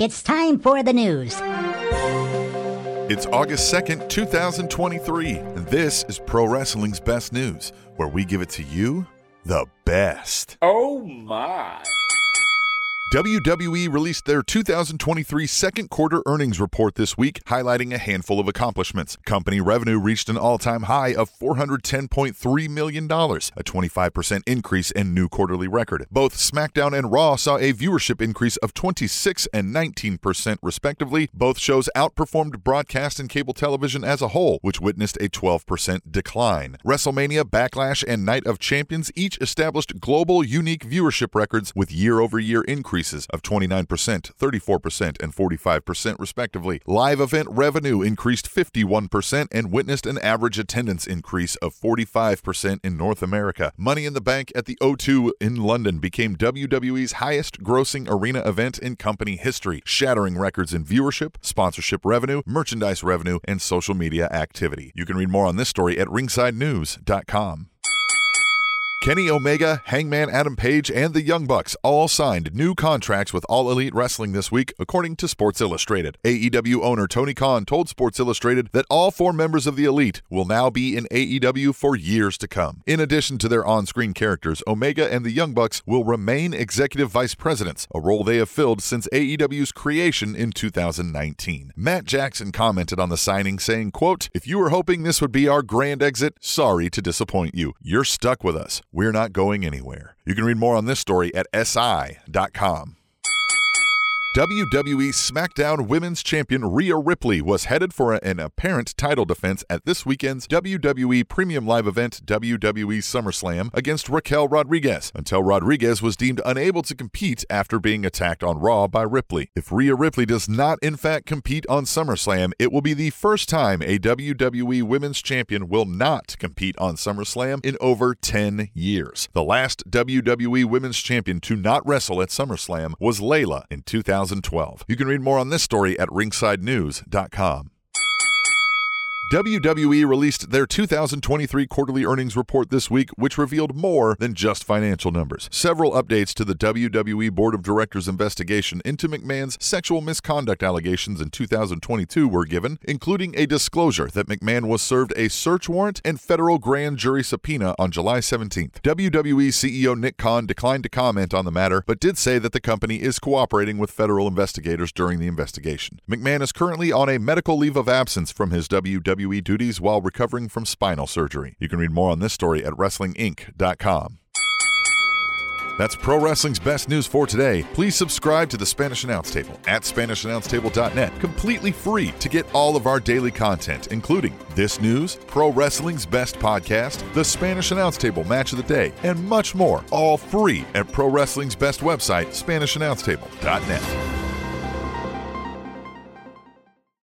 It's time for the news. It's August 2nd, 2023, and this is Pro Wrestling's Best News, where we give it to you the best. Oh my. WWE released their 2023 second quarter earnings report this week, highlighting a handful of accomplishments. Company revenue reached an all time high of $410.3 million, a 25% increase and new quarterly record. Both SmackDown and Raw saw a viewership increase of 26 and 19%, respectively. Both shows outperformed broadcast and cable television as a whole, which witnessed a 12% decline. WrestleMania, Backlash, and Night of Champions each established global unique viewership records with year over year increases of 29%, 34%, and 45%, respectively. Live event revenue increased 51% and witnessed an average attendance increase of 45% in North America. Money in the Bank at the O2 in London became WWE's highest grossing arena event in company history, shattering records in viewership, sponsorship revenue, merchandise revenue, and social media activity. You can read more on this story at ringsidenews.com. Kenny Omega, Hangman Adam Page, and the Young Bucks all signed new contracts with All Elite Wrestling this week, according to Sports Illustrated. AEW owner Tony Khan told Sports Illustrated that all four members of the Elite will now be in AEW for years to come. In addition to their on screen characters, Omega and the Young Bucks will remain executive vice presidents, a role they have filled since AEW's creation in 2019. Matt Jackson commented on the signing, saying, quote, If you were hoping this would be our grand exit, sorry to disappoint you. You're stuck with us. We're not going anywhere. You can read more on this story at SI.com. WWE SmackDown Women's Champion Rhea Ripley was headed for an apparent title defense at this weekend's WWE Premium Live event, WWE SummerSlam, against Raquel Rodriguez, until Rodriguez was deemed unable to compete after being attacked on Raw by Ripley. If Rhea Ripley does not, in fact, compete on SummerSlam, it will be the first time a WWE Women's Champion will not compete on SummerSlam in over 10 years. The last WWE Women's Champion to not wrestle at SummerSlam was Layla in 2000. 2012. You can read more on this story at ringsidenews.com. WWE released their 2023 quarterly earnings report this week, which revealed more than just financial numbers. Several updates to the WWE Board of Directors investigation into McMahon's sexual misconduct allegations in 2022 were given, including a disclosure that McMahon was served a search warrant and federal grand jury subpoena on July 17th. WWE CEO Nick Khan declined to comment on the matter, but did say that the company is cooperating with federal investigators during the investigation. McMahon is currently on a medical leave of absence from his WWE WWE duties while recovering from spinal surgery. You can read more on this story at WrestlingInc.com. That's Pro Wrestling's best news for today. Please subscribe to the Spanish Announce Table at SpanishAnnounceTable.net, completely free to get all of our daily content, including this news, Pro Wrestling's best podcast, the Spanish Announce Table match of the day, and much more, all free at Pro Wrestling's best website, SpanishAnnounceTable.net.